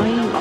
accept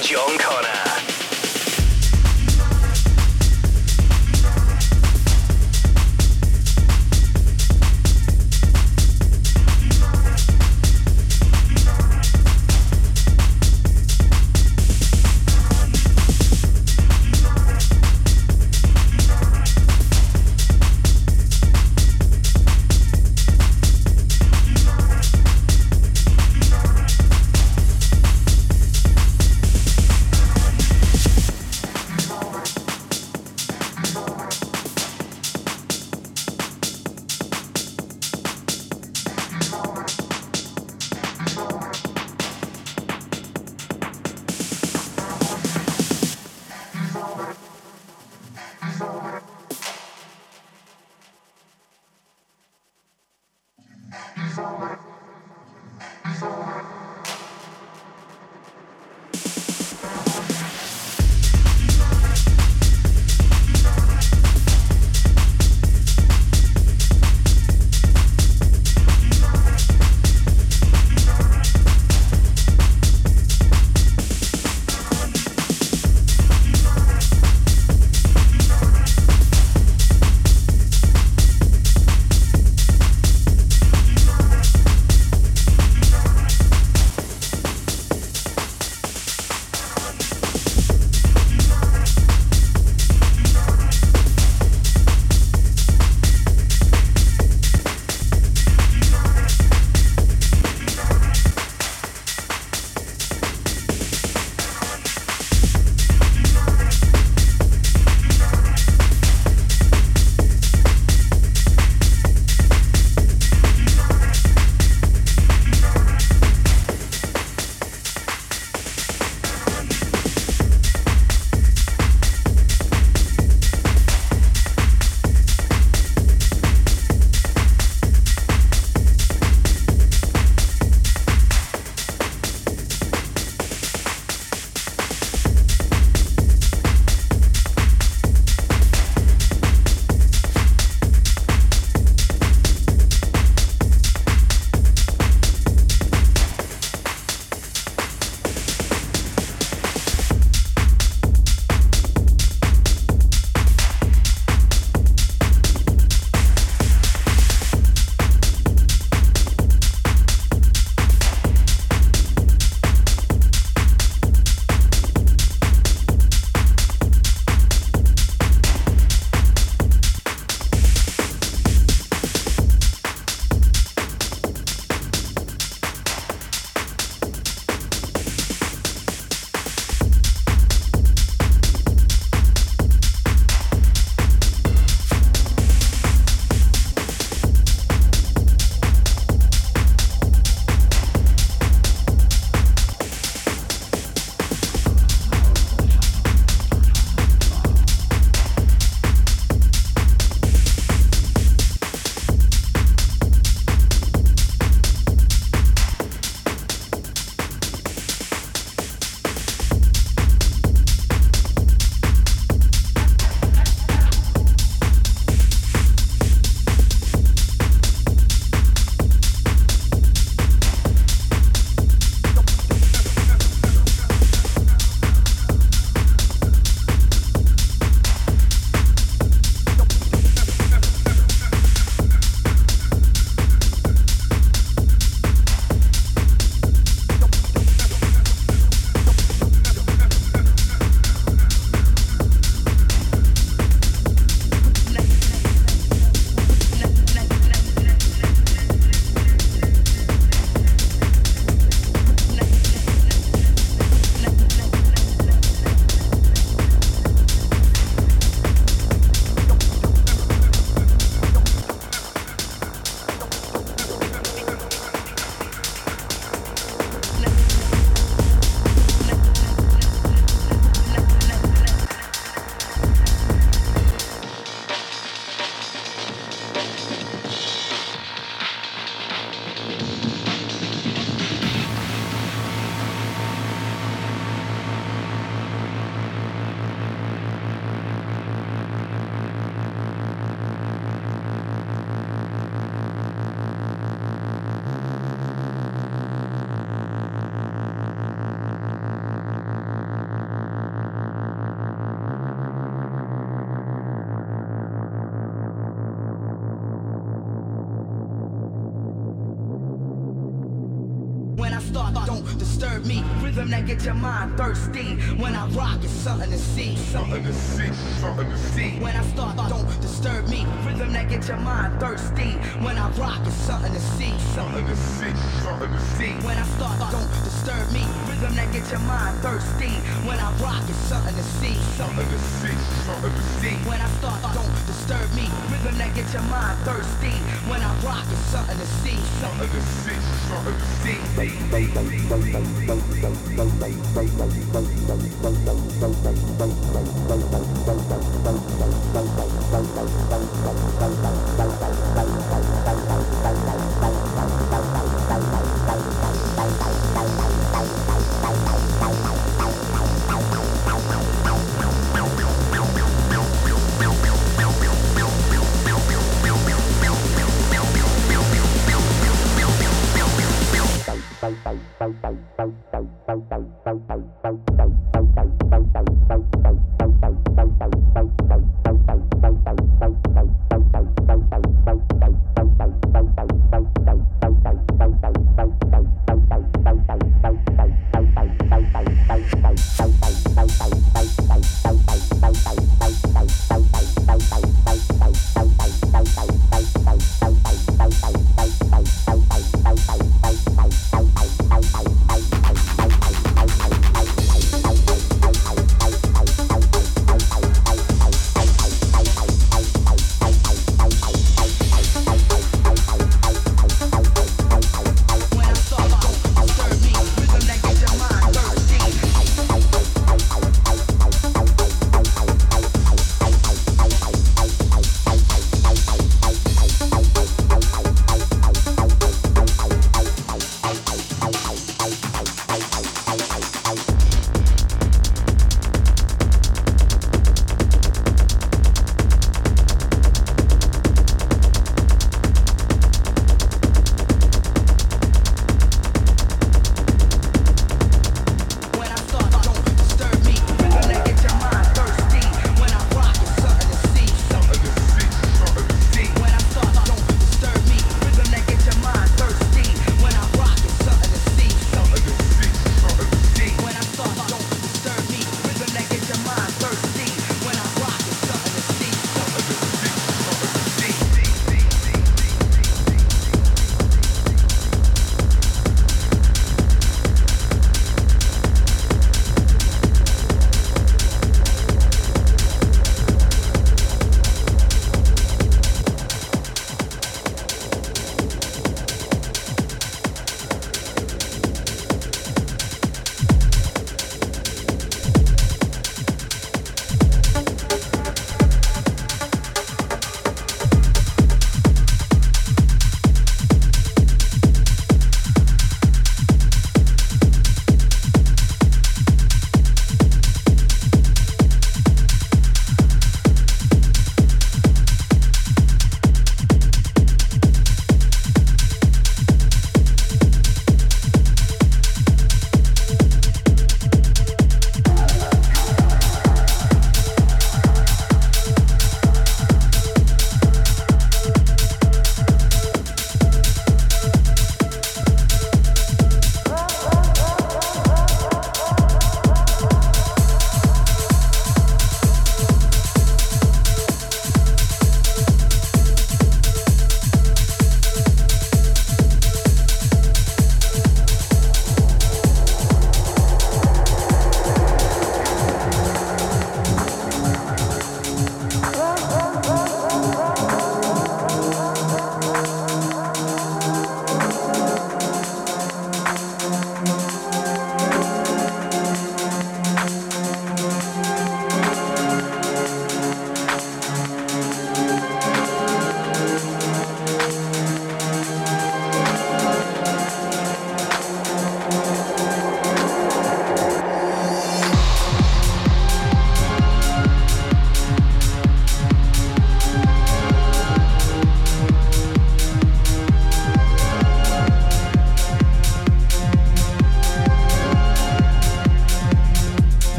John Connor.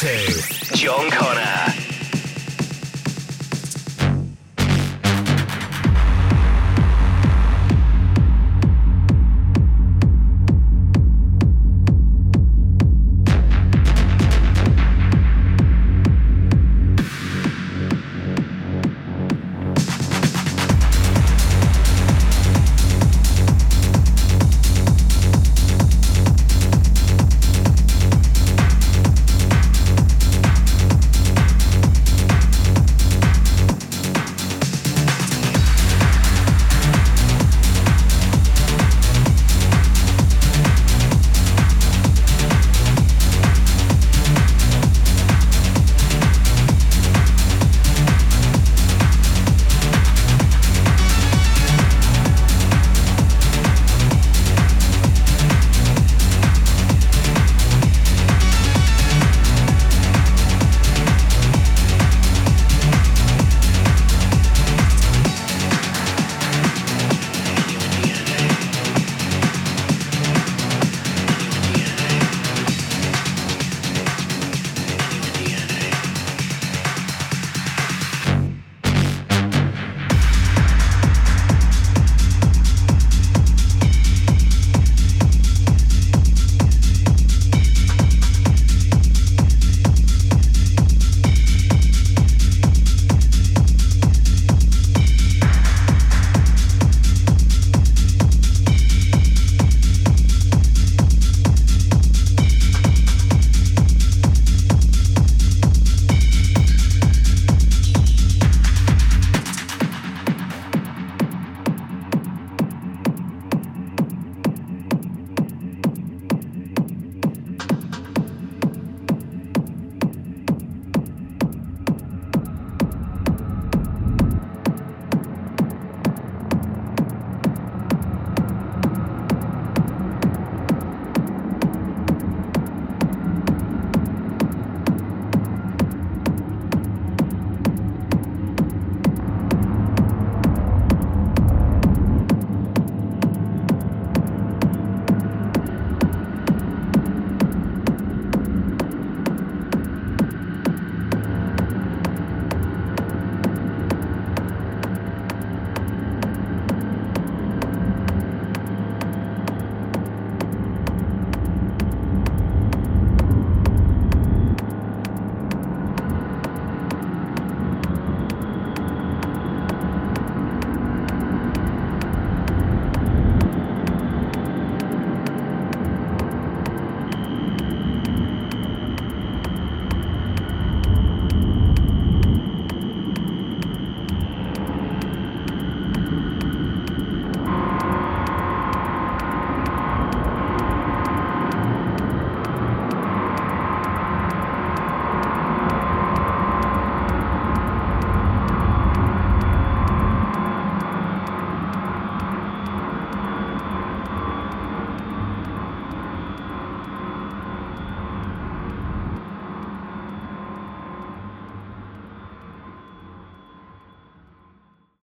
To John Connor.